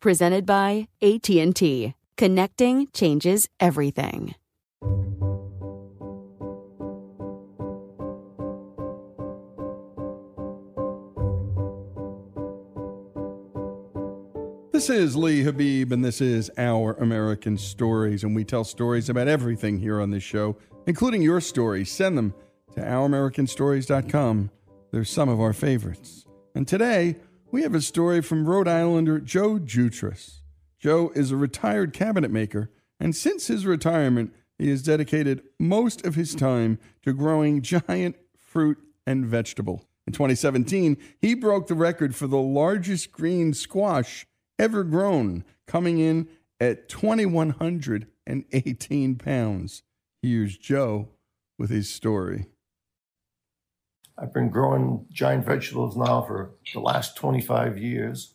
Presented by AT&T. Connecting changes everything. This is Lee Habeeb, and this is Our American Stories. And we tell stories about everything here on this show, including your stories. Send them to ouramericanstories.com. They're some of our favorites. And today, we have a story from Rhode Islander Joe Jutras. Joe is a retired cabinet maker, and since his retirement, he has dedicated most of his time to growing giant fruit and vegetable. In 2017, he broke the record for the largest green squash ever grown, coming in at 2,118 pounds. Here's Joe with his story. I've been growing giant vegetables now for the last 25 years.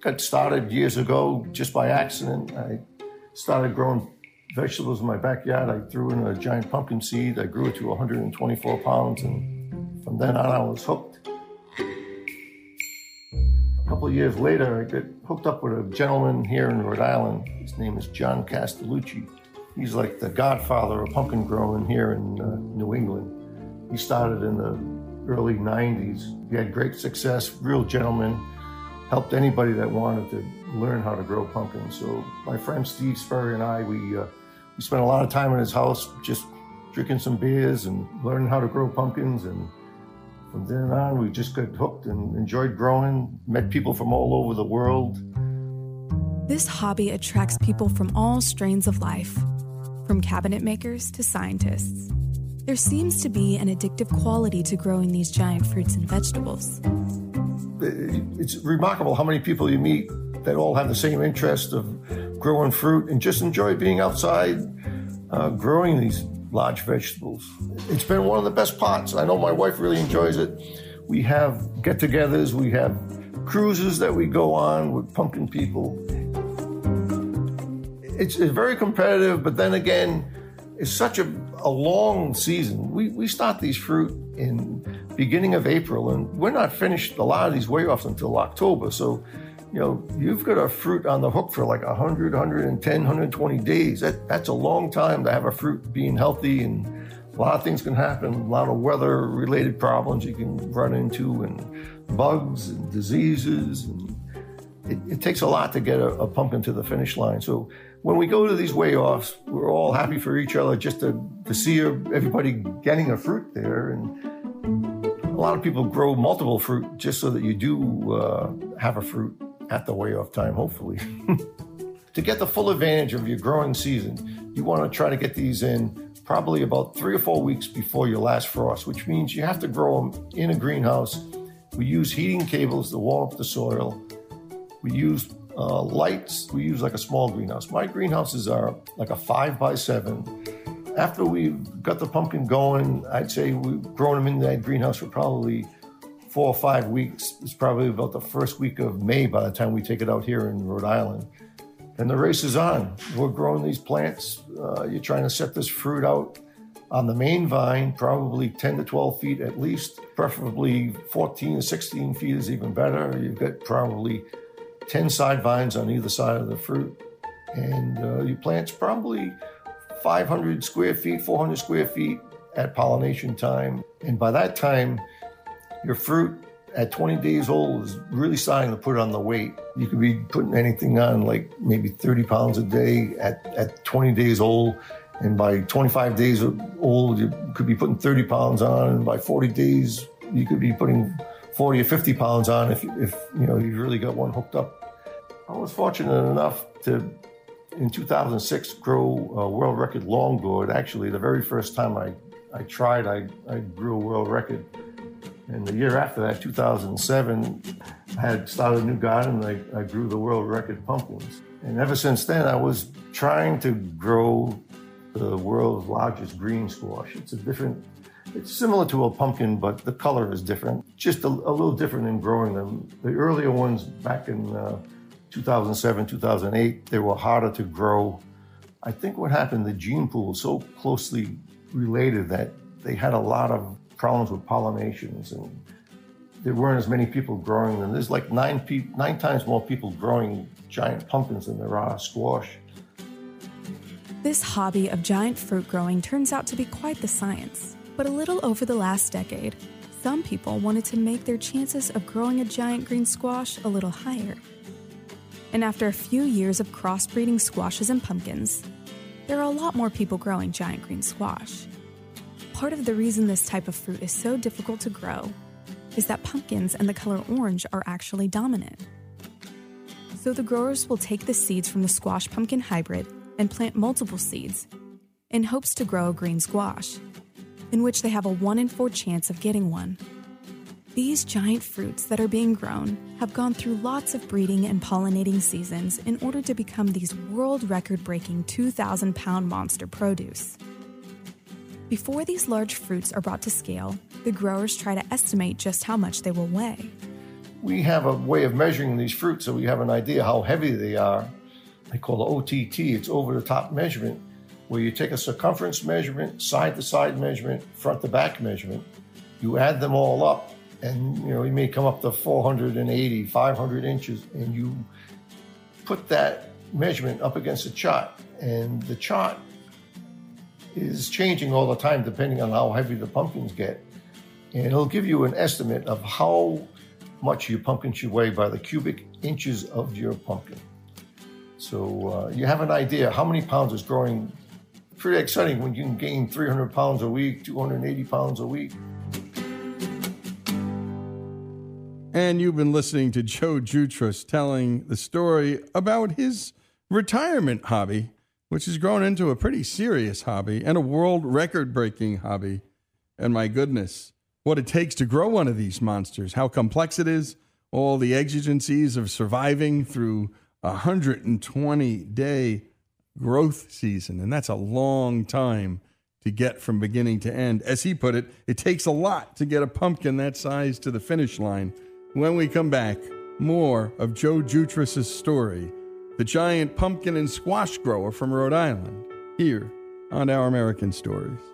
Got started years ago just by accident. I started growing vegetables in my backyard. I threw in a giant pumpkin seed. I grew it to 124 pounds, and from then on, I was hooked. A couple of years later, I got hooked up with a gentleman here in Rhode Island. His name is John Castellucci. He's like the godfather of pumpkin growing here in uh, New England. He started in the early 90s. He had great success, real gentleman, helped anybody that wanted to learn how to grow pumpkins. So my friend Steve Sperry and I, we, uh, we spent a lot of time in his house just drinking some beers and learning how to grow pumpkins. And from then on, we just got hooked and enjoyed growing, met people from all over the world. This hobby attracts people from all strains of life from cabinet makers to scientists. There seems to be an addictive quality to growing these giant fruits and vegetables. it's remarkable how many people you meet that all have the same interest of growing fruit and just enjoy being outside uh, growing these large vegetables. It's been one of the best parts. I know my wife really enjoys it. We have get togethers, we have cruises that we go on with pumpkin people. It's, very competitive, but then again, it's such a, a long season. We, we start these fruit in beginning of April, and we're not finished a lot of these weigh offs until October. So, you know, you've got a fruit on the hook for like 100, 110, 120 days. That, that's a long time to have a fruit being healthy, and a lot of things can happen. A lot of weather related problems you can run into, and bugs and diseases. And it, it takes a lot to get a, a pumpkin to the finish line. So, when we go to these weigh offs, we're all happy for each other just to, to see everybody getting a fruit there. And a lot of people grow multiple fruit just so that you do uh, have a fruit at the weigh off time, hopefully. to get the full advantage of your growing season, you want to try to get these in probably about three or four weeks before your last frost, which means you have to grow them in a greenhouse. We use heating cables to warm up the soil. We use uh, lights, we use like a small greenhouse. My greenhouses are like a five by seven. After we've got the pumpkin going, I'd say we've grown them in that greenhouse for probably four or five weeks. It's probably about the first week of May by the time we take it out here in Rhode Island. And the race is on. We're growing these plants. Uh, you're trying to set this fruit out on the main vine, probably 10 to 12 feet at least, preferably 14 to 16 feet is even better. You've got probably 10 side vines on either side of the fruit. And uh, you plant probably 500 square feet, 400 square feet at pollination time. And by that time, your fruit at 20 days old is really starting to put on the weight. You could be putting anything on like maybe 30 pounds a day at, at 20 days old. And by 25 days old, you could be putting 30 pounds on. And by 40 days, you could be putting 40 or 50 pounds on if, if you know you've really got one hooked up. I was fortunate enough to, in 2006, grow a world record long gourd. Actually, the very first time I, I tried, I, I grew a world record. And the year after that, 2007, I had started a new garden and I, I grew the world record pumpkins. And ever since then, I was trying to grow the world's largest green squash. It's a different it's similar to a pumpkin, but the color is different. Just a, a little different in growing them. The earlier ones back in uh, 2007, 2008, they were harder to grow. I think what happened, the gene pool was so closely related that they had a lot of problems with pollinations and there weren't as many people growing them. There's like nine, pe- nine times more people growing giant pumpkins than there are squash. This hobby of giant fruit growing turns out to be quite the science. But a little over the last decade, some people wanted to make their chances of growing a giant green squash a little higher. And after a few years of crossbreeding squashes and pumpkins, there are a lot more people growing giant green squash. Part of the reason this type of fruit is so difficult to grow is that pumpkins and the color orange are actually dominant. So the growers will take the seeds from the squash pumpkin hybrid and plant multiple seeds in hopes to grow a green squash in which they have a 1 in 4 chance of getting one. These giant fruits that are being grown have gone through lots of breeding and pollinating seasons in order to become these world record breaking 2,000 pound monster produce. Before these large fruits are brought to scale, the growers try to estimate just how much they will weigh. We have a way of measuring these fruits so we have an idea how heavy they are. I call it OTT, it's over the top measurement where you take a circumference measurement, side to side measurement, front to back measurement, you add them all up, and you know you may come up to 480, 500 inches, and you put that measurement up against a chart, and the chart is changing all the time depending on how heavy the pumpkins get, and it'll give you an estimate of how much your pumpkin should weigh by the cubic inches of your pumpkin. So uh, you have an idea how many pounds is growing pretty exciting when you can gain 300 pounds a week, 280 pounds a week. And you've been listening to Joe Jutras telling the story about his retirement hobby, which has grown into a pretty serious hobby and a world record breaking hobby. And my goodness, what it takes to grow one of these monsters, how complex it is, all the exigencies of surviving through a 120 day growth season. And that's a long time to get from beginning to end. As he put it, it takes a lot to get a pumpkin that size to the finish line. When we come back, more of Joe Jutras' story, the giant pumpkin and squash grower from Rhode Island, here on Our American Stories.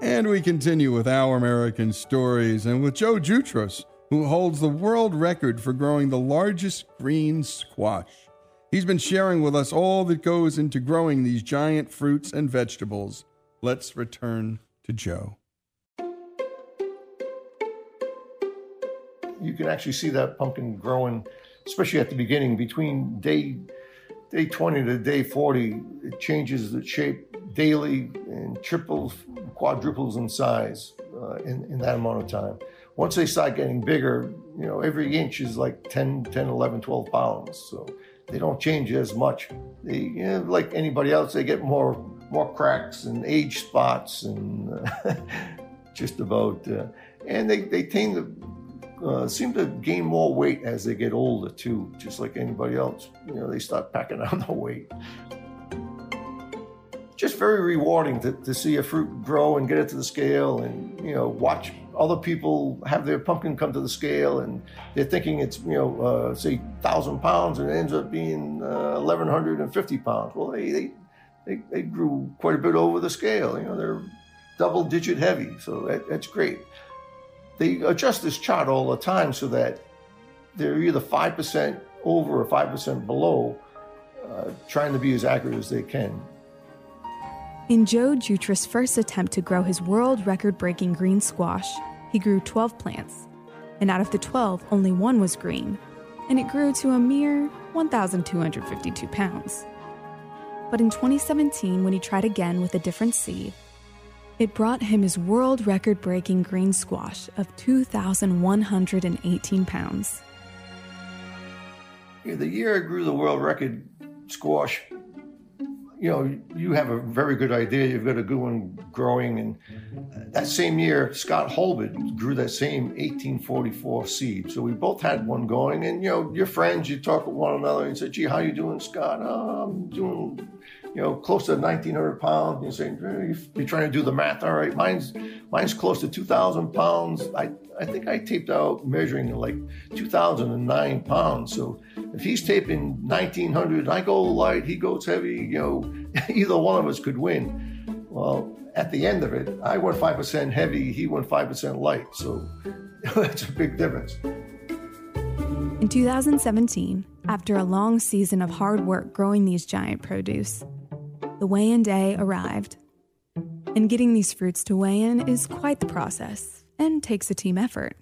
And we continue with our American stories and with Joe Jutras, who holds the world record for growing the largest green squash. He's been sharing with us all that goes into growing these giant fruits and vegetables. Let's return to Joe. You can actually see that pumpkin growing, especially at the beginning, between day day 20 to day 40. It changes the shape daily and triples, quadruples in size uh, in, in that amount of time. Once they start getting bigger, you know, every inch is like 10, 10, 11, 12 pounds. So they don't change as much. They, you know, like anybody else, they get more more cracks and age spots and uh, just about. Uh, and they, they tend to uh, seem to gain more weight as they get older too, just like anybody else. You know, they start packing on the weight just very rewarding to, to see a fruit grow and get it to the scale and you know watch other people have their pumpkin come to the scale and they're thinking it's you know uh, say thousand pounds and it ends up being uh, 1150 pounds. Well they, they, they they grew quite a bit over the scale you know they're double digit heavy so that, that's great. They adjust this chart all the time so that they're either 5% over or 5% below uh, trying to be as accurate as they can in Joe Jutras' first attempt to grow his world record breaking green squash, he grew 12 plants. And out of the 12, only one was green, and it grew to a mere 1,252 pounds. But in 2017, when he tried again with a different seed, it brought him his world record breaking green squash of 2,118 pounds. The year I grew the world record squash, you know, you have a very good idea. You've got a good one growing. And uh, that same year, Scott Holbert grew that same 1844 seed. So we both had one going. And, you know, your friends, you talk with one another and say, gee, how you doing, Scott? Oh, I'm doing, you know, close to 1,900 pounds. You say, you're trying to do the math. All right, mine's, mine's close to 2,000 pounds. I, I think I taped out measuring like 2,009 pounds. So if he's taping 1900, I go light, he goes heavy, you know, either one of us could win. Well, at the end of it, I went 5% heavy, he went 5% light. So that's a big difference. In 2017, after a long season of hard work growing these giant produce, the weigh in day arrived. And getting these fruits to weigh in is quite the process and takes a team effort.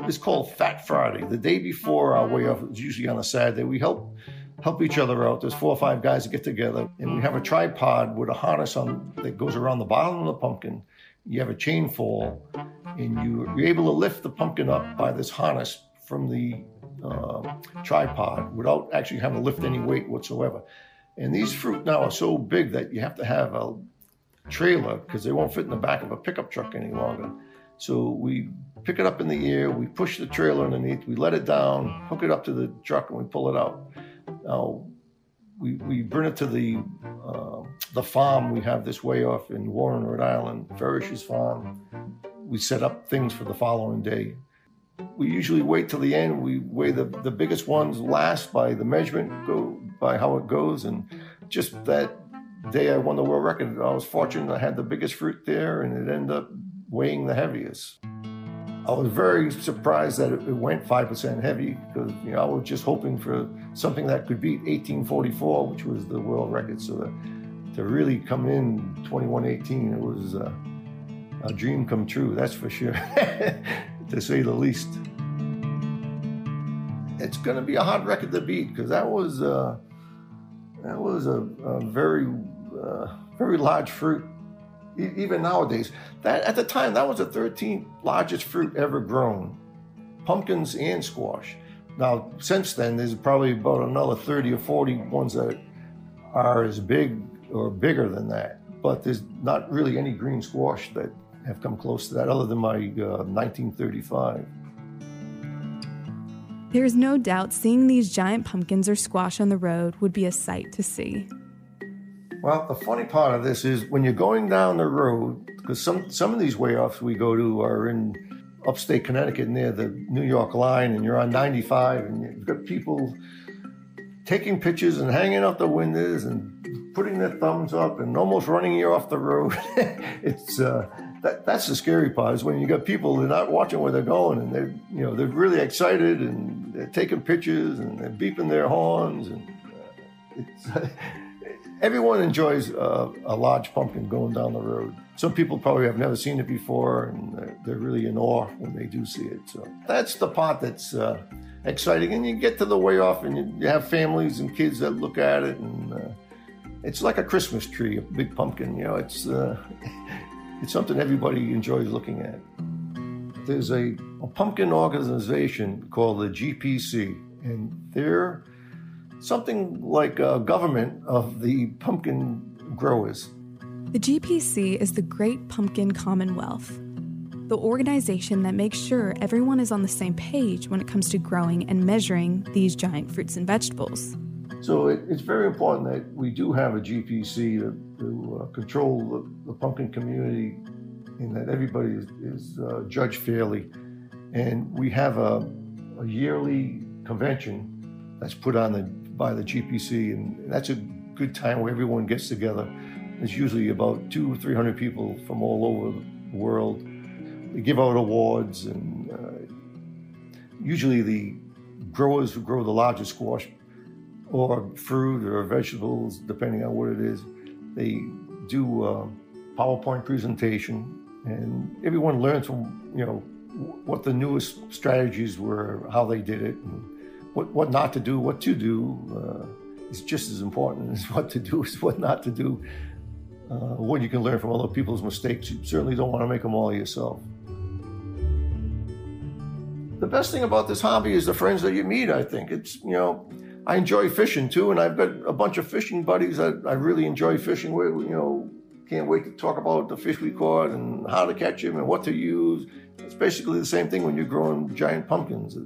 It's called Fat Friday. The day before our weigh off is usually on a Saturday. We help help each other out. There's four or five guys that get together, and we have a tripod with a harness on that goes around the bottom of the pumpkin. You have a chain fall, and you, you're able to lift the pumpkin up by this harness from the uh, tripod without actually having to lift any weight whatsoever. And these fruit now are so big that you have to have a trailer because they won't fit in the back of a pickup truck any longer. So we pick it up in the air, we push the trailer underneath, we let it down, hook it up to the truck, and we pull it out. Now, we, we bring it to the uh, the farm. We have this way off in Warren, Rhode Island, Farish's farm. We set up things for the following day. We usually wait till the end. We weigh the, the biggest ones last by the measurement, go by how it goes, and just that day I won the world record, I was fortunate I had the biggest fruit there and it ended up weighing the heaviest. I was very surprised that it went 5% heavy because you know I was just hoping for something that could beat 1844, which was the world record. So that, to really come in 2118, it was a dream come true, that's for sure, to say the least. It's going to be a hard record to beat because that was uh, that was a, a very uh, very large fruit even nowadays. That at the time, that was the 13th largest fruit ever grown, pumpkins and squash. Now, since then, there's probably about another 30 or 40 ones that are as big or bigger than that. But there's not really any green squash that have come close to that, other than my uh, 1935. There's no doubt seeing these giant pumpkins or squash on the road would be a sight to see. Well, the funny part of this is when you're going down the road, because some some of these way offs we go to are in upstate Connecticut near the New York line, and you're on 95, and you've got people taking pictures and hanging up the windows and putting their thumbs up and almost running you off the road. it's uh, that, that's the scary part is when you got people they're not watching where they're going and they're you know they're really excited and they're taking pictures and they're beeping their horns and uh, it's everyone enjoys uh, a large pumpkin going down the road. Some people probably have never seen it before, and they're, they're really in awe when they do see it. So that's the part that's uh, exciting. And you get to the way off, and you, you, have families and kids that look at it, and uh, it's like a Christmas tree, a big pumpkin. You know, it's uh, it's something everybody enjoys looking at. There's a, a pumpkin organization called the GPC, and they're something like a government of the pumpkin growers. The GPC is the Great Pumpkin Commonwealth, the organization that makes sure everyone is on the same page when it comes to growing and measuring these giant fruits and vegetables. So it, it's very important that we do have a GPC to, to uh, control the, the, pumpkin community and that everybody is, is uh, judged fairly. And we have a, a yearly convention that's put on the by the GPC, and that's a good time where everyone gets together. There's usually about two or three hundred people from all over the world. They give out awards, and uh, usually the growers who grow the largest squash or fruit or vegetables, depending on what it is, they do a PowerPoint presentation, and everyone learns from you know what the newest strategies were, how they did it. And, what, what not to do, what to do uh, is just as important as what to do is what not to do. Uh, what you can learn from other people's mistakes, you certainly don't want to make them all yourself. The best thing about this hobby is the friends that you meet, I think. It's, you know, I enjoy fishing too, and I've got a bunch of fishing buddies that I really enjoy fishing with. You know, can't wait to talk about the fish we caught and how to catch them and what to use. It's basically the same thing when you're growing giant pumpkins.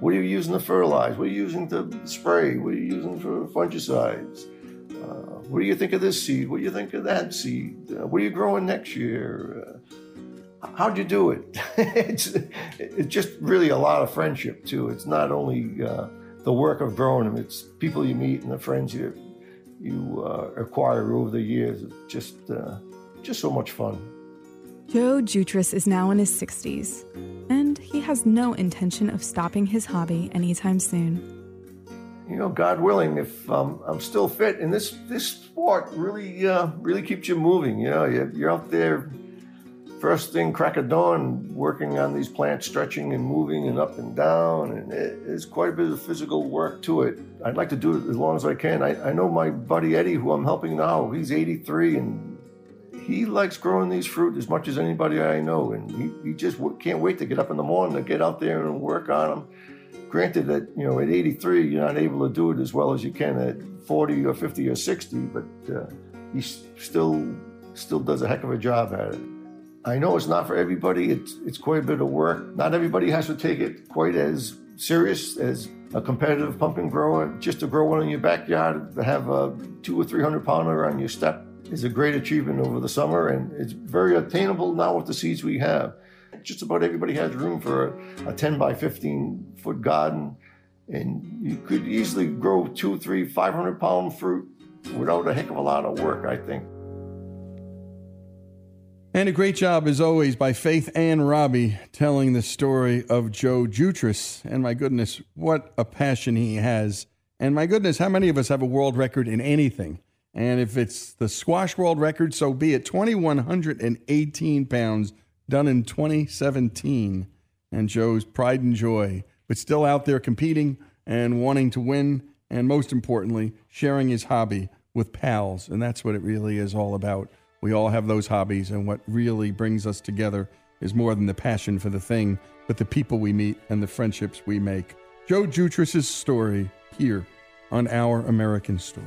What are you using to fertilize? What are you using to spray? What are you using for fungicides? Uh, what do you think of this seed? What do you think of that seed? Uh, what are you growing next year? Uh, how'd you do it? it's, it's just really a lot of friendship too. It's not only uh, the work of growing them; it's people you meet and the friends you you uh, acquire over the years. It's just uh, just so much fun. Joe Jutras is now in his 60s, and he has no intention of stopping his hobby anytime soon. You know, God willing, if um, I'm still fit, and this this sport really uh, really keeps you moving. You know, you're, you're out there first thing crack of dawn working on these plants stretching and moving and up and down and it's quite a bit of physical work to it i'd like to do it as long as i can i, I know my buddy eddie who i'm helping now he's 83 and he likes growing these fruit as much as anybody I know, and he, he just can't wait to get up in the morning to get out there and work on them. Granted that you know at 83 you're not able to do it as well as you can at 40 or 50 or 60, but uh, he still still does a heck of a job at it. I know it's not for everybody. It's it's quite a bit of work. Not everybody has to take it quite as serious as a competitive pumpkin grower. Just to grow one in your backyard, to have a two or three hundred pounder on your step is a great achievement over the summer, and it's very attainable now with the seeds we have. Just about everybody has room for a, a 10 by 15 foot garden, and you could easily grow two, three, 500 pound fruit without a heck of a lot of work, I think. And a great job, as always, by Faith and Robbie telling the story of Joe Jutras. And my goodness, what a passion he has. And my goodness, how many of us have a world record in anything? And if it's the squash world record, so be it. 2,118 pounds done in 2017. And Joe's pride and joy, but still out there competing and wanting to win. And most importantly, sharing his hobby with pals. And that's what it really is all about. We all have those hobbies, and what really brings us together is more than the passion for the thing, but the people we meet and the friendships we make. Joe Jutras' story here on Our American Story.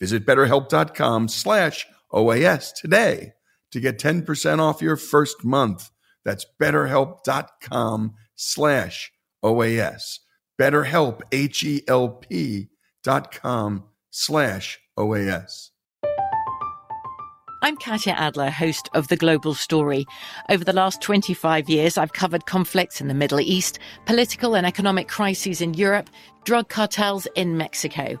Visit betterhelp.com slash OAS today to get 10% off your first month. That's betterhelp.com slash OAS. BetterHelp, H-E-L-P dot com slash OAS. I'm Katya Adler, host of The Global Story. Over the last 25 years, I've covered conflicts in the Middle East, political and economic crises in Europe, drug cartels in Mexico.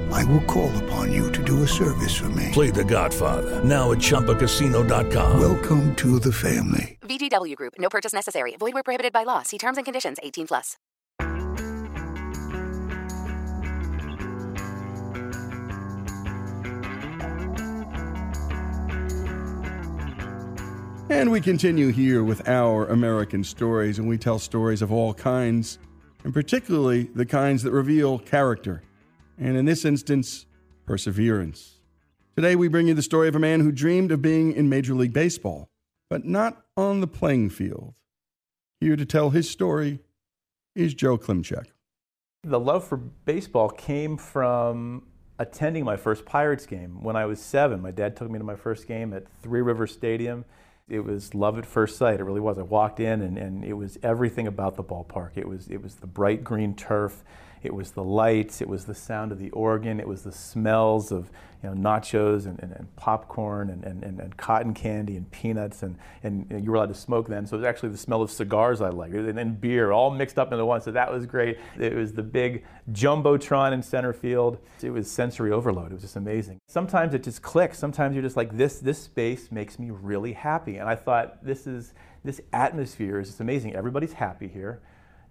I will call upon you to do a service for me. Play the Godfather. Now at Chumbacasino.com. Welcome to the family. VGW Group. No purchase necessary. Void where prohibited by law. See terms and conditions 18 plus. And we continue here with our American stories, and we tell stories of all kinds, and particularly the kinds that reveal character and in this instance, perseverance. Today, we bring you the story of a man who dreamed of being in Major League Baseball, but not on the playing field. Here to tell his story is Joe Klimchek. The love for baseball came from attending my first Pirates game when I was seven. My dad took me to my first game at Three River Stadium. It was love at first sight. It really was. I walked in and, and it was everything about the ballpark. It was, it was the bright green turf. It was the lights, it was the sound of the organ, it was the smells of you know, nachos and, and, and popcorn and, and, and, cotton candy and peanuts, and, and, you were allowed to smoke then. So it was actually the smell of cigars I liked, and then beer, all mixed up into one. So that was great. It was the big jumbotron in center field. It was sensory overload. It was just amazing. Sometimes it just clicks. Sometimes you're just like, this, this space makes me really happy. And I thought, this is this atmosphere is just amazing. Everybody's happy here.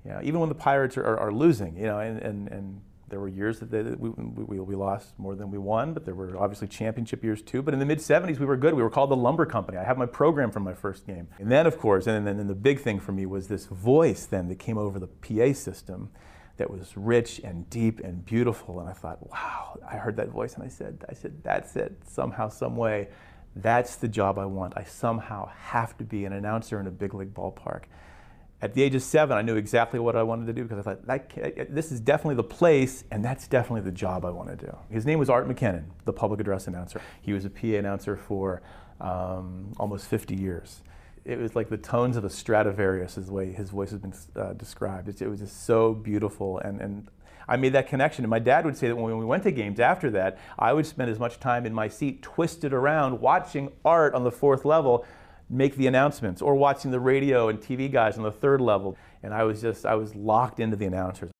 You know, even when the Pirates are, are, are losing, you know, and, and, and there were years that they, we, we, we, lost more than we won, but there were obviously championship years too. But in the mid 70s, we were good. We were called the Lumber Company. I had my program from my first game. And then, of course, and then, the big thing for me was this voice then that came over the PA system that was rich and deep and beautiful. And I thought, wow, I heard that voice and I said, I said, that's it, somehow, some way. That's the job I want. I somehow have to be an announcer in a big league ballpark at the age of seven, I knew exactly what I wanted to do because I thought, that, this is definitely the place and that's definitely the job I want to do. His name was Art McKennan, the public address announcer. He was a PA announcer for um, almost 50 years. It was like the tones of a Stradivarius, is the way his voice has been uh, described. It, it, was just so beautiful. And, and I made that connection. And my dad would say that when we went to games after that, I would spend as much time in my seat twisted around watching Art on the fourth level make the announcements or watching the radio and TV guys on the third level. And I was just, I was locked into the announcers.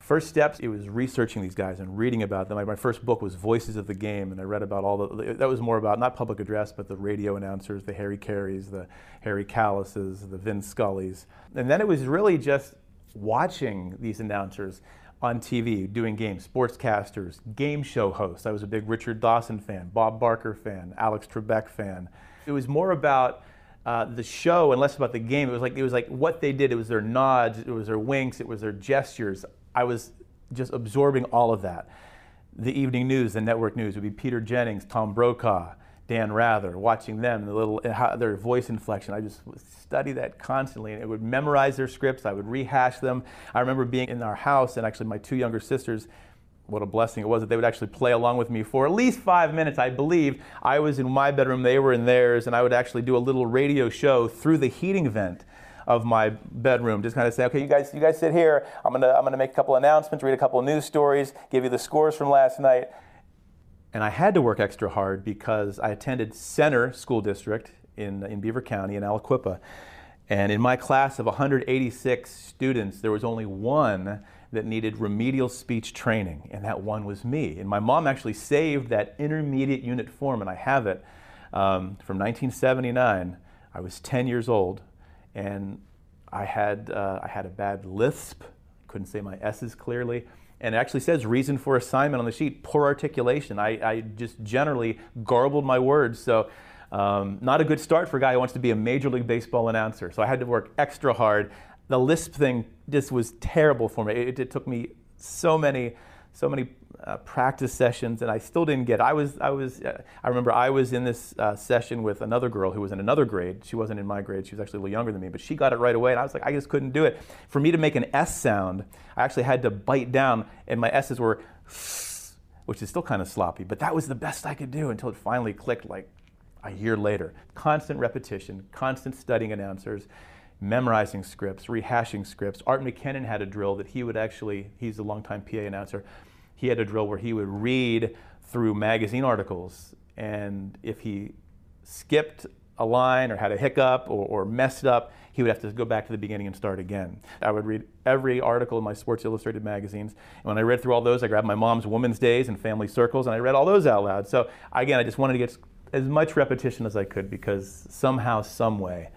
First steps, it was researching these guys and reading about them. My first book was Voices of the Game, and I read about all the, that was more about not public address, but the radio announcers, the Harry Carays, the Harry Kalases, the Vin Scullys. And then it was really just watching these announcers on TV doing games, sportscasters, game show hosts. I was a big Richard Dawson fan, Bob Barker fan, Alex Trebek fan. It was more about uh, the show and less about the game. It was like it was like what they did. It was their nods, it was their winks, it was their gestures. I was just absorbing all of that. The evening news, the network news would be Peter Jennings, Tom Brokaw, Dan Rather. Watching them, the little how, their voice inflection. I just study that constantly, and it would memorize their scripts. I would rehash them. I remember being in our house, and actually my two younger sisters what a blessing it was that they would actually play along with me for at least five minutes. I believe I was in my bedroom, they were in theirs, and I would actually do a little radio show through the heating vent of my bedroom. Just kind of say, okay, you guys, you guys sit here. I'm gonna, I'm gonna make a couple announcements, read a couple news stories, give you the scores from last night. And I had to work extra hard because I attended Center School District in, in Beaver County in Aliquippa. And in my class of 186 students, there was only one that needed remedial speech training, and that one was me. And my mom actually saved that intermediate unit form, and I have it um, from 1979. I was 10 years old, and I had, uh, I had a bad lisp, couldn't say my S's clearly. And it actually says reason for assignment on the sheet poor articulation. I, I just generally garbled my words. So, um, not a good start for a guy who wants to be a Major League Baseball announcer. So, I had to work extra hard the Lisp thing just was terrible for me. It, it took me so many, so many uh, practice sessions, and I still didn't get. It. I was, I was, uh, I remember I was in this uh, session with another girl who was in another grade. She wasn't in my grade. She was actually a little younger than me, but she got it right away, and I was like, I just couldn't do it. For me to make an S sound, I actually had to bite down, and my S's were, which is still kind of sloppy, but that was the best I could do until it finally clicked, like a year later. Constant repetition, constant studying announcers memorizing scripts, rehashing scripts. Art McKennan had a drill that he would actually, he's a longtime PA announcer, he had a drill where he would read through magazine articles, and if he skipped a line or had a hiccup or, or, messed up, he would have to go back to the beginning and start again. I would read every article in my Sports Illustrated magazines. And when I read through all those, I grabbed my mom's Women's Days and Family Circles and I read all those out loud. So again, I just wanted to get as much repetition as I could because somehow, some way,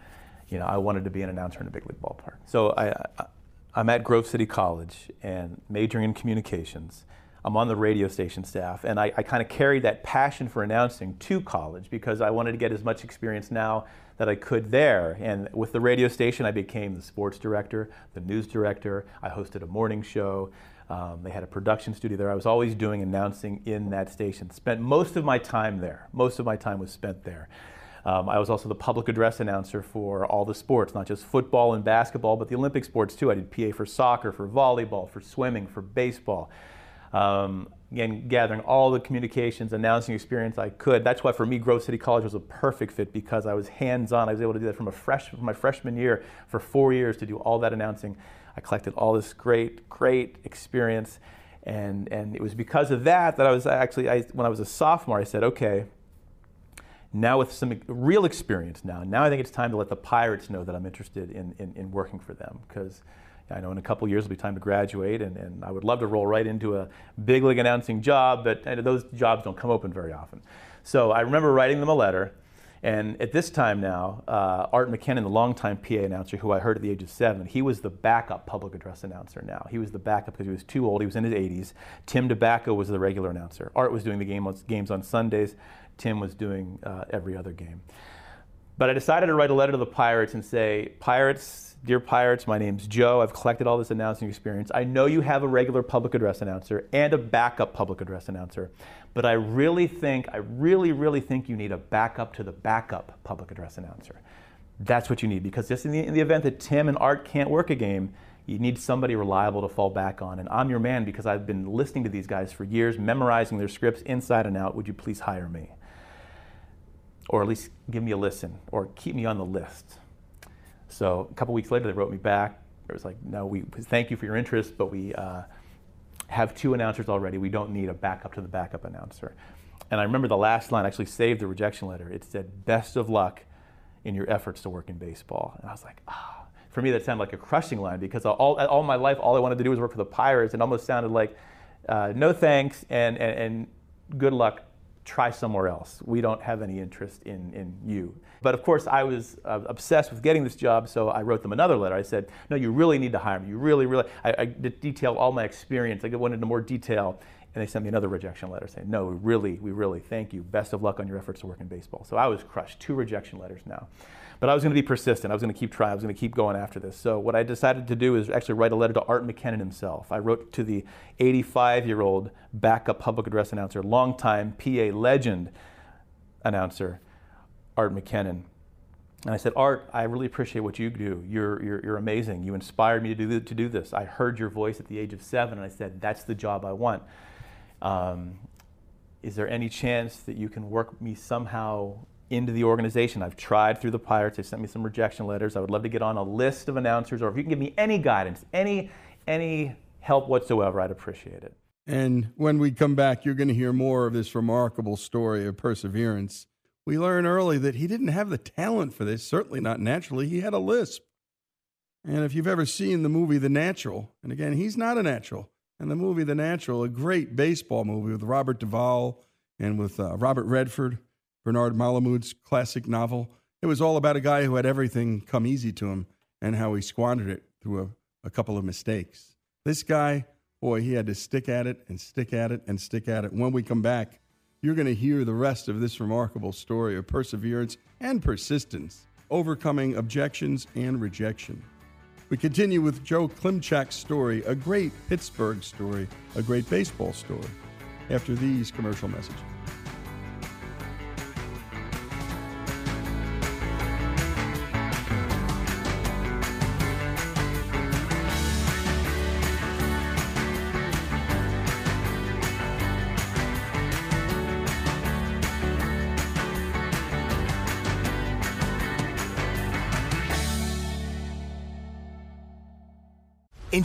you know, I wanted to be an announcer in a big league ballpark. So I, I, am at Grove City College and majoring in communications. I'm on the radio station staff, and I, I kind of carried that passion for announcing to college because I wanted to get as much experience now that I could there. And with the radio station, I became the sports director, the news director. I hosted a morning show. Um, they had a production studio there. I was always doing announcing in that station. Spent most of my time there. Most of my time was spent there. Um, I was also the public address announcer for all the sports, not just football and basketball, but the Olympic sports too. I did PA for soccer, for volleyball, for swimming, for baseball. Um, again, gathering all the communications, announcing experience I could. That's why for me, Grove City College was a perfect fit because I was hands-on. I was able to do that from a fresh, from my freshman year for four years to do all that announcing. I collected all this great, great experience. And, and it was because of that that I was actually, I, when I was a sophomore, I said, okay, now with some real experience now, now I think it's time to let the Pirates know that I'm interested in, in, in working for them because I know in a couple years it'll be time to graduate, and, and I would love to roll right into a big league announcing job, but those jobs don't come open very often. So I remember writing them a letter, and at this time now, uh, Art McKennan, the longtime PA announcer who I heard at the age of seven, he was the backup public address announcer now. He was the backup because he was too old. He was in his 80s. Tim DeBacco was the regular announcer. Art was doing the game on, games on Sundays. Tim was doing uh, every other game. But I decided to write a letter to the Pirates and say, Pirates, Dear Pirates, my name's Joe. I've collected all this announcing experience. I know you have a regular public address announcer and a backup public address announcer, but I really think, I really, really think you need a backup to the backup public address announcer. That's what you need because just in the, in the event that Tim and Art can't work a game, you need somebody reliable to fall back on. And I'm your man because I've been listening to these guys for years, memorizing their scripts inside and out. Would you please hire me? Or at least give me a listen or keep me on the list. So a couple weeks later, they wrote me back. It was like, no, we thank you for your interest, but we uh, have two announcers already. We don't need a backup to the backup announcer. And I remember the last line actually saved the rejection letter. It said, best of luck in your efforts to work in baseball. And I was like, ah. Oh. For me, that sounded like a crushing line because all, all my life, all I wanted to do was work for the Pirates. It almost sounded like, uh, no thanks and, and, and good luck try somewhere else. We don't have any interest in, in you. But of course, I was uh, obsessed with getting this job, so I wrote them another letter. I said, No, you really need to hire me. You really, really. I, I detailed all my experience. I went into more detail. And they sent me another rejection letter saying, No, we really, we really thank you. Best of luck on your efforts to work in baseball. So I was crushed. Two rejection letters now. But I was going to be persistent. I was going to keep trying. I was going to keep going after this. So what I decided to do is actually write a letter to Art McKennan himself. I wrote to the 85-year-old backup public address announcer, longtime PA legend announcer, Art McKennan. And I said, Art, I really appreciate what you do. You're, you're, you're amazing. You inspired me to do, to do this. I heard your voice at the age of seven, and I said, that's the job I want. Um, is there any chance that you can work me somehow into the organization. I've tried through the Pirates. They sent me some rejection letters. I would love to get on a list of announcers, or if you can give me any guidance, any any help whatsoever, I'd appreciate it. And when we come back, you're going to hear more of this remarkable story of perseverance. We learn early that he didn't have the talent for this, certainly not naturally. He had a lisp. And if you've ever seen the movie The Natural, and again, he's not a natural, and the movie The Natural, a great baseball movie with Robert Duvall and with uh, Robert Redford, Bernard Malamud's classic novel. It was all about a guy who had everything come easy to him and how he squandered it through a, a couple of mistakes. This guy, boy, he had to stick at it and stick at it and stick at it. When we come back, you're going to hear the rest of this remarkable story of perseverance and persistence, overcoming objections and rejection. We continue with Joe Klimczak's story, a great Pittsburgh story, a great baseball story, after these commercial messages.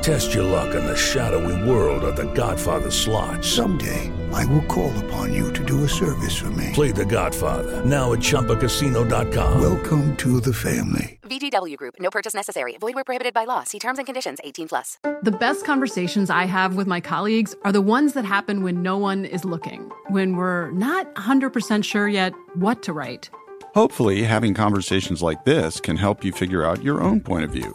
Test your luck in the shadowy world of The Godfather slot. Someday, I will call upon you to do a service for me. Play The Godfather now at ChumbaCasino.com. Welcome to the family. VGW Group. No purchase necessary. Void where prohibited by law. See terms and conditions. 18 plus. The best conversations I have with my colleagues are the ones that happen when no one is looking, when we're not 100% sure yet what to write. Hopefully, having conversations like this can help you figure out your own point of view.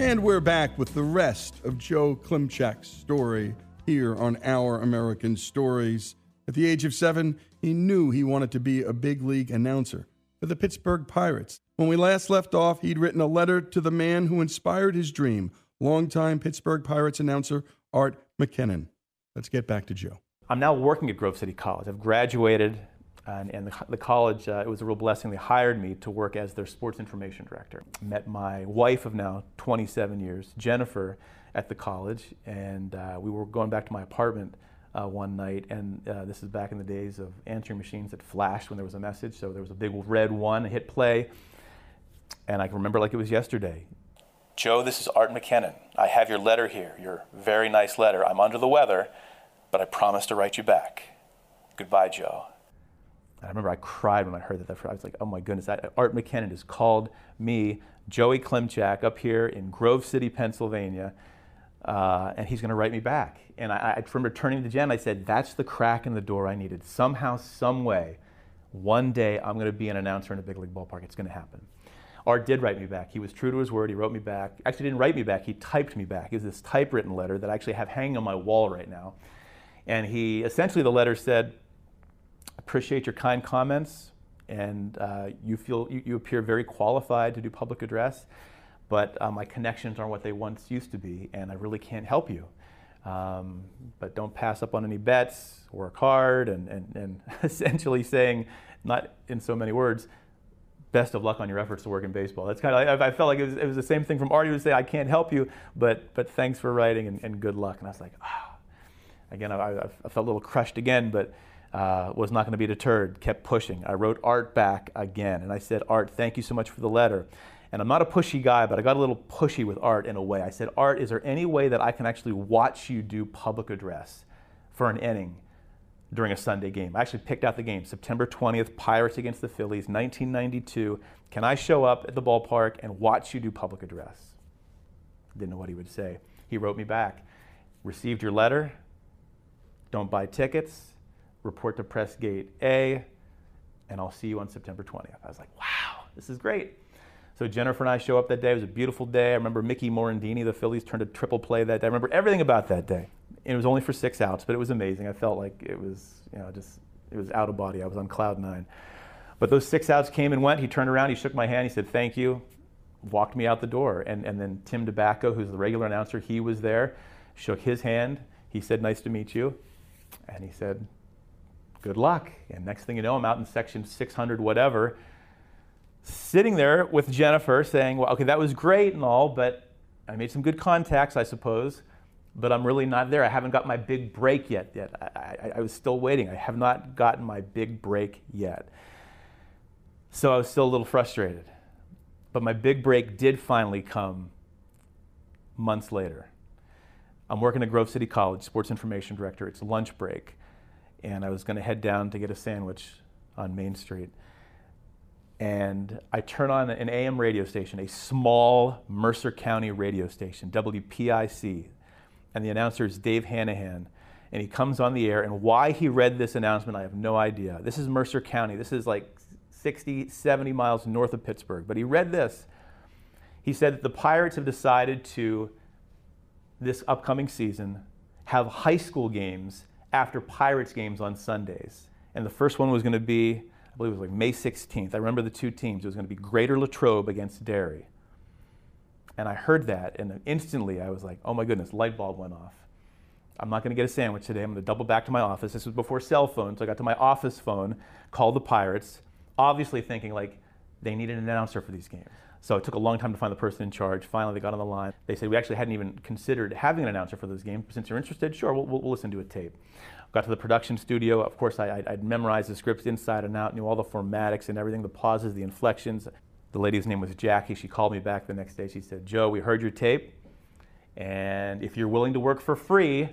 And we're back with the rest of Joe Klimczak's story here on Our American Stories. At the age of seven, he knew he wanted to be a big league announcer for the Pittsburgh Pirates. When we last left off, he'd written a letter to the man who inspired his dream, longtime Pittsburgh Pirates announcer Art McKennan. Let's get back to Joe. I'm now working at Grove City College. I've graduated, and, and the, the, college, uh, it was a real blessing. They hired me to work as their sports information director. Met my wife of now 27 years, Jennifer, at the college, and uh, we were going back to my apartment uh, one night, and uh, this is back in the days of answering machines that flashed when there was a message. So there was a big red one, hit play, and I can remember like it was yesterday. Joe, this is Art McKennan. I have your letter here, your very nice letter. I'm under the weather, but I promise to write you back. Goodbye, Joe. I remember I cried when I heard that. I was like, oh my goodness, Art McKennan has called me, Joey Klimczak, up here in Grove City, Pennsylvania, uh, and he's going to write me back. And I, I remember turning to Jen, I said, that's the crack in the door I needed. Somehow, some way, one day I'm going to be an announcer in a big league ballpark. It's going to happen. Art did write me back. He was true to his word. He wrote me back. Actually, didn't write me back. He typed me back. It was this typewritten letter that I actually have hanging on my wall right now. And he essentially the letter said, "Appreciate your kind comments, and uh, you feel you, you, appear very qualified to do public address, but uh, my connections aren't what they once used to be, and I really can't help you. Um, but don't pass up on any bets. Work hard, and, and, and essentially saying, not in so many words." best of luck on your efforts to work in baseball. That's kind of, I, I felt like it was, it was, the same thing from Artie would say, I can't help you, but, but thanks for writing and, and good luck. And I was like, ah. Oh. Again, I, I, felt a little crushed again, but uh, was not going to be deterred, kept pushing. I wrote Art back again, and I said, Art, thank you so much for the letter. And I'm not a pushy guy, but I got a little pushy with Art in a way. I said, Art, is there any way that I can actually watch you do public address for an inning during a Sunday game. I actually picked out the game, September 20th, Pirates against the Phillies, 1992. Can I show up at the ballpark and watch you do public address? Didn't know what he would say. He wrote me back, received your letter, don't buy tickets, report to press gate A, and I'll see you on September 20th. I was like, wow, this is great. So Jennifer and I show up that day. It was a beautiful day. I remember Mickey Morandini, the Phillies turned a triple play that day. I remember everything about that day. And it was only for six outs, but it was amazing. I felt like it was, you know, just it was out of body. I was on cloud nine. But those six outs came and went. He turned around, he shook my hand, he said, Thank you, walked me out the door. And, and then Tim DeBacco, who's the regular announcer, he was there, shook his hand. He said, Nice to meet you. And he said, Good luck. And next thing you know, I'm out in section 600, whatever, sitting there with Jennifer saying, Well, okay, that was great and all, but I made some good contacts, I suppose, but I'm really not there. I haven't got my big break yet. yet. I, I, I was still waiting. I have not gotten my big break yet. So I was still a little frustrated. But my big break did finally come months later. I'm working at Grove City College, sports information director. It's lunch break. And I was going to head down to get a sandwich on Main Street and I turn on an AM radio station, a small Mercer County radio station, WPIC, and the announcer is Dave Hanahan, and he comes on the air, and why he read this announcement, I have no idea. This is Mercer County. This is like 60, 70 miles north of Pittsburgh, but he read this. He said that the Pirates have decided to, this upcoming season, have high school games after Pirates games on Sundays. And the first one was going to be I believe it was like May 16th. I remember the two teams. It was going to be Greater Latrobe against Derry. And I heard that, and instantly I was like, oh my goodness, light bulb went off. I'm not going to get a sandwich today. I'm going to double back to my office. This was before cell phones. So I got to my office phone, called the Pirates, obviously thinking like they needed an announcer for these games. So it took a long time to find the person in charge. Finally, they got on the line. They said, We actually hadn't even considered having an announcer for those games. Since you're interested, sure, we'll, we'll, listen to a tape. Got to the production studio. Of course, I, would memorized the scripts inside and out, knew all the formatics and everything, the pauses, the inflections. The lady's name was Jackie. She called me back the next day. She said, Joe, we heard your tape. And if you're willing to work for free,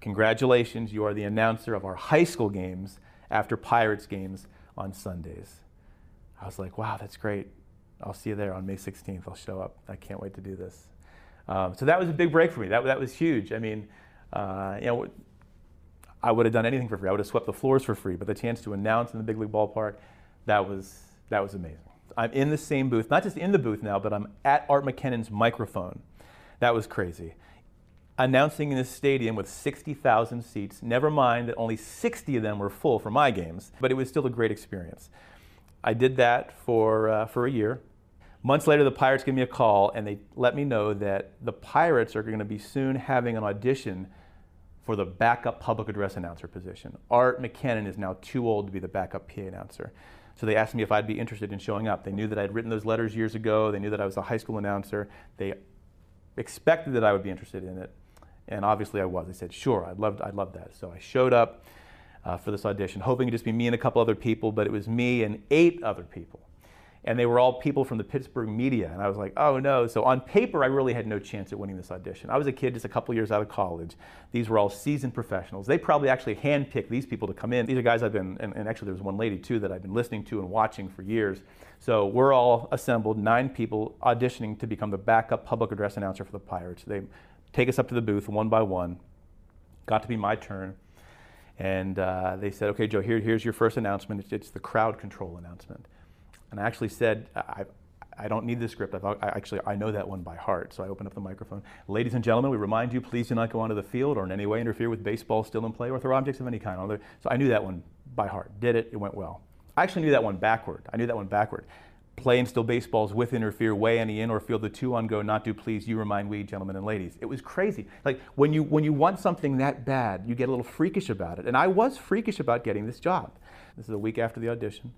congratulations, you are the announcer of our high school games after Pirates games on Sundays. I was like, wow, that's great. I'll see you there on May 16th. I'll show up. I can't wait to do this. Um, so that was a big break for me. That, that was huge. I mean, uh, you know, I would have done anything for free. I would have swept the floors for free. But the chance to announce in the big league ballpark, that was that was amazing. I'm in the same booth, not just in the booth now, but I'm at Art McKennan's microphone. That was crazy. Announcing in this stadium with 60,000 seats, never mind that only 60 of them were full for my games, but it was still a great experience. I did that for, uh, for a year. Months later, the Pirates give me a call and they let me know that the Pirates are going to be soon having an audition for the backup public address announcer position. Art McKennan is now too old to be the backup PA announcer. So they asked me if I'd be interested in showing up. They knew that I'd written those letters years ago. They knew that I was a high school announcer. They expected that I would be interested in it. And obviously I was. They said, sure, I'd love, I'd love that. So I showed up uh, for this audition, hoping it'd just be me and a couple other people, but it was me and eight other people and they were all people from the Pittsburgh media. And I was like, oh no. So on paper, I really had no chance at winning this audition. I was a kid just a couple years out of college. These were all seasoned professionals. They probably actually handpicked these people to come in. These are guys I've been, and, and actually there was one lady too that I've been listening to and watching for years. So we're all assembled, nine people auditioning to become the backup public address announcer for the Pirates. They take us up to the booth one by one. Got to be my turn. And uh, they said, okay, Joe, here, here's your first announcement. It's, it's the crowd control announcement. And I actually said, I, I don't need the script. I, thought, I actually I know that one by heart. So I opened up the microphone. Ladies and gentlemen, we remind you, please do not go onto the field or in any way interfere with baseball still in play or throw objects of any kind. So I knew that one by heart. Did it? It went well. I actually knew that one backward. I knew that one backward. Play and still baseballs with interfere, way any in or field the two on go, not do please, you remind we, gentlemen and ladies. It was crazy. Like when you when you want something that bad, you get a little freakish about it. And I was freakish about getting this job. This is a week after the audition,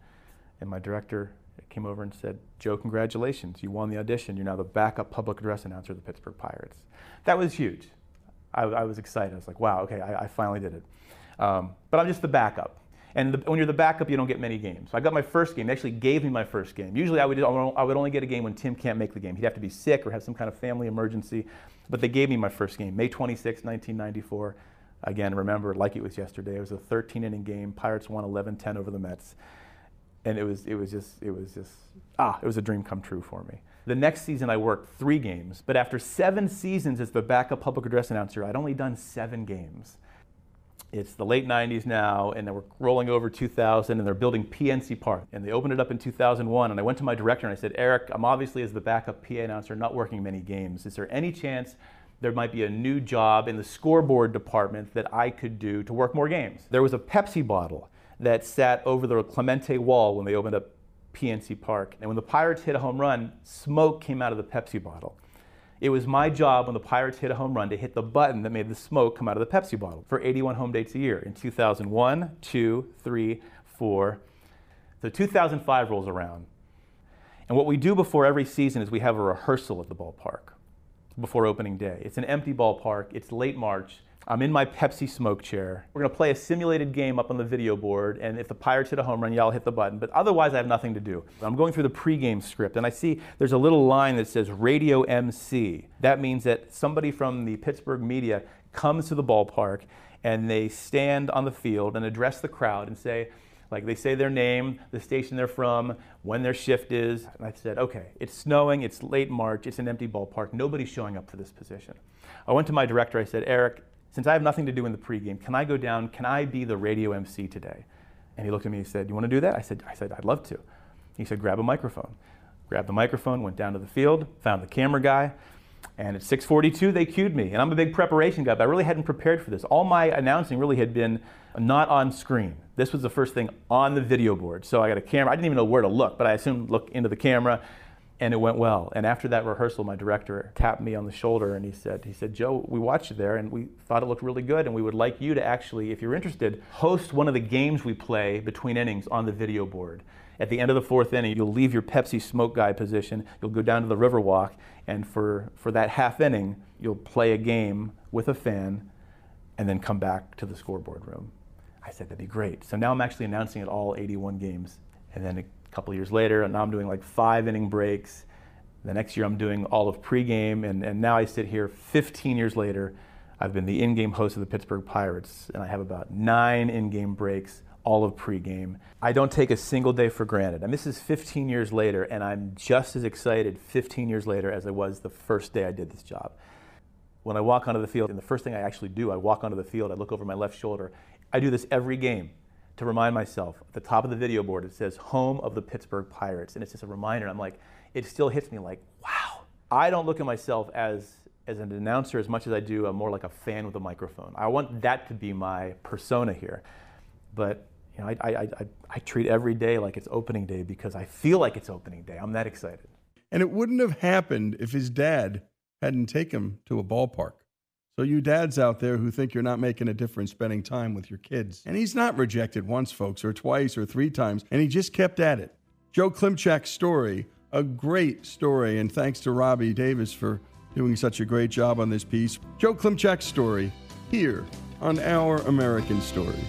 and my director came over and said, Joe, congratulations. You won the audition. You're now the backup public address announcer of the Pittsburgh Pirates. That was huge. I, I was excited. I was like, wow, okay, I, I finally did it. Um, but I'm just the backup. And the, when you're the backup, you don't get many games. So I got my first game. They actually gave me my first game. Usually I would, I would only get a game when Tim can't make the game. He'd have to be sick or have some kind of family emergency. But they gave me my first game, May 26, 1994, Again, remember, like it was yesterday, it was a 13 inning game. Pirates won 11 10 over the Mets. And it was, it was just, it was just, ah, it was a dream come true for me. The next season, I worked three games, but after seven seasons as the backup public address announcer, I'd only done seven games. It's the late 90s now, and we're rolling over 2000, and they're building PNC Park. And they opened it up in 2001, and I went to my director and I said, Eric, I'm obviously, as the backup PA announcer, not working many games. Is there any chance there might be a new job in the scoreboard department that I could do to work more games? There was a Pepsi bottle that sat over the Clemente wall when they opened up PNC Park. And when the Pirates hit a home run, smoke came out of the Pepsi bottle. It was my job when the Pirates hit a home run to hit the button that made the smoke come out of the Pepsi bottle for 81 home dates a year in 2001, 2, 3, 4. The 2005 rolls around. And what we do before every season is we have a rehearsal at the ballpark before opening day. It's an empty ballpark, it's late March. I'm in my Pepsi smoke chair. We're to play a simulated game up on the video board, and if the Pirates hit a home run, yeah, I'll hit the button. But otherwise, I have nothing to do. I'm going through the pregame script, and I see there's a little line that says Radio MC. That means that somebody from the Pittsburgh media comes to the ballpark, and they stand on the field and address the crowd and say, like they say their name, the station they're from, when their shift is. And I said, okay, it's snowing, it's late March, it's an empty ballpark, nobody's showing up for this position. I went to my director, I said, Eric, since I have nothing to do in the pregame, can I go down? Can I be the radio MC today? And he looked at me and he said, You want to do that? I said, I said, I'd love to. He said, Grab a microphone. Grabbed the microphone, went down to the field, found the camera guy, and at 6:42 they cued me. And I'm a big preparation guy, but I really hadn't prepared for this. All my announcing really had been not on screen. This was the first thing on the video board. So I got a camera. I didn't even know where to look, but I assumed look into the camera and it went well. And after that rehearsal, my director tapped me on the shoulder and he said, he said, Joe, we watched you there and we thought it looked really good and we would like you to actually, if you're interested, host one of the games we play between innings on the video board. At the end of the fourth inning, you'll leave your Pepsi smoke guy position, you'll go down to the Riverwalk, and for, for that half inning, you'll play a game with a fan and then come back to the scoreboard room. I said, that'd be great. So now I'm actually announcing at all 81 games. And then a couple years later, and now I'm doing like five inning breaks. The next year, I'm doing all of pregame, and, and now I sit here 15 years later. I've been the in game host of the Pittsburgh Pirates, and I have about nine in game breaks, all of pregame. I don't take a single day for granted. And this is 15 years later, and I'm just as excited 15 years later as I was the first day I did this job. When I walk onto the field, and the first thing I actually do, I walk onto the field, I look over my left shoulder. I do this every game to remind myself at the top of the video board it says home of the pittsburgh pirates and it's just a reminder. I'm like it still hits me like wow. I don't look at myself as as an announcer as much as i do i'm more like a fan with a microphone. I want that to be my persona here. But you know I, I, I, I treat every day like it's opening day because i feel like it's opening day. I'm that excited. And it wouldn't have happened if his dad hadn't taken him to a ballpark so, you dads out there who think you're not making a difference spending time with your kids. And he's not rejected once, folks, or twice, or three times, and he just kept at it. Joe Klimczak's story, a great story, and thanks to Robbie Davis for doing such a great job on this piece. Joe Klimczak's story here on Our American Story.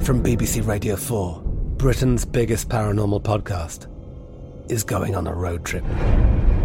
From BBC Radio 4, Britain's biggest paranormal podcast is going on a road trip.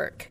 work.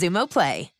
Xumo Play.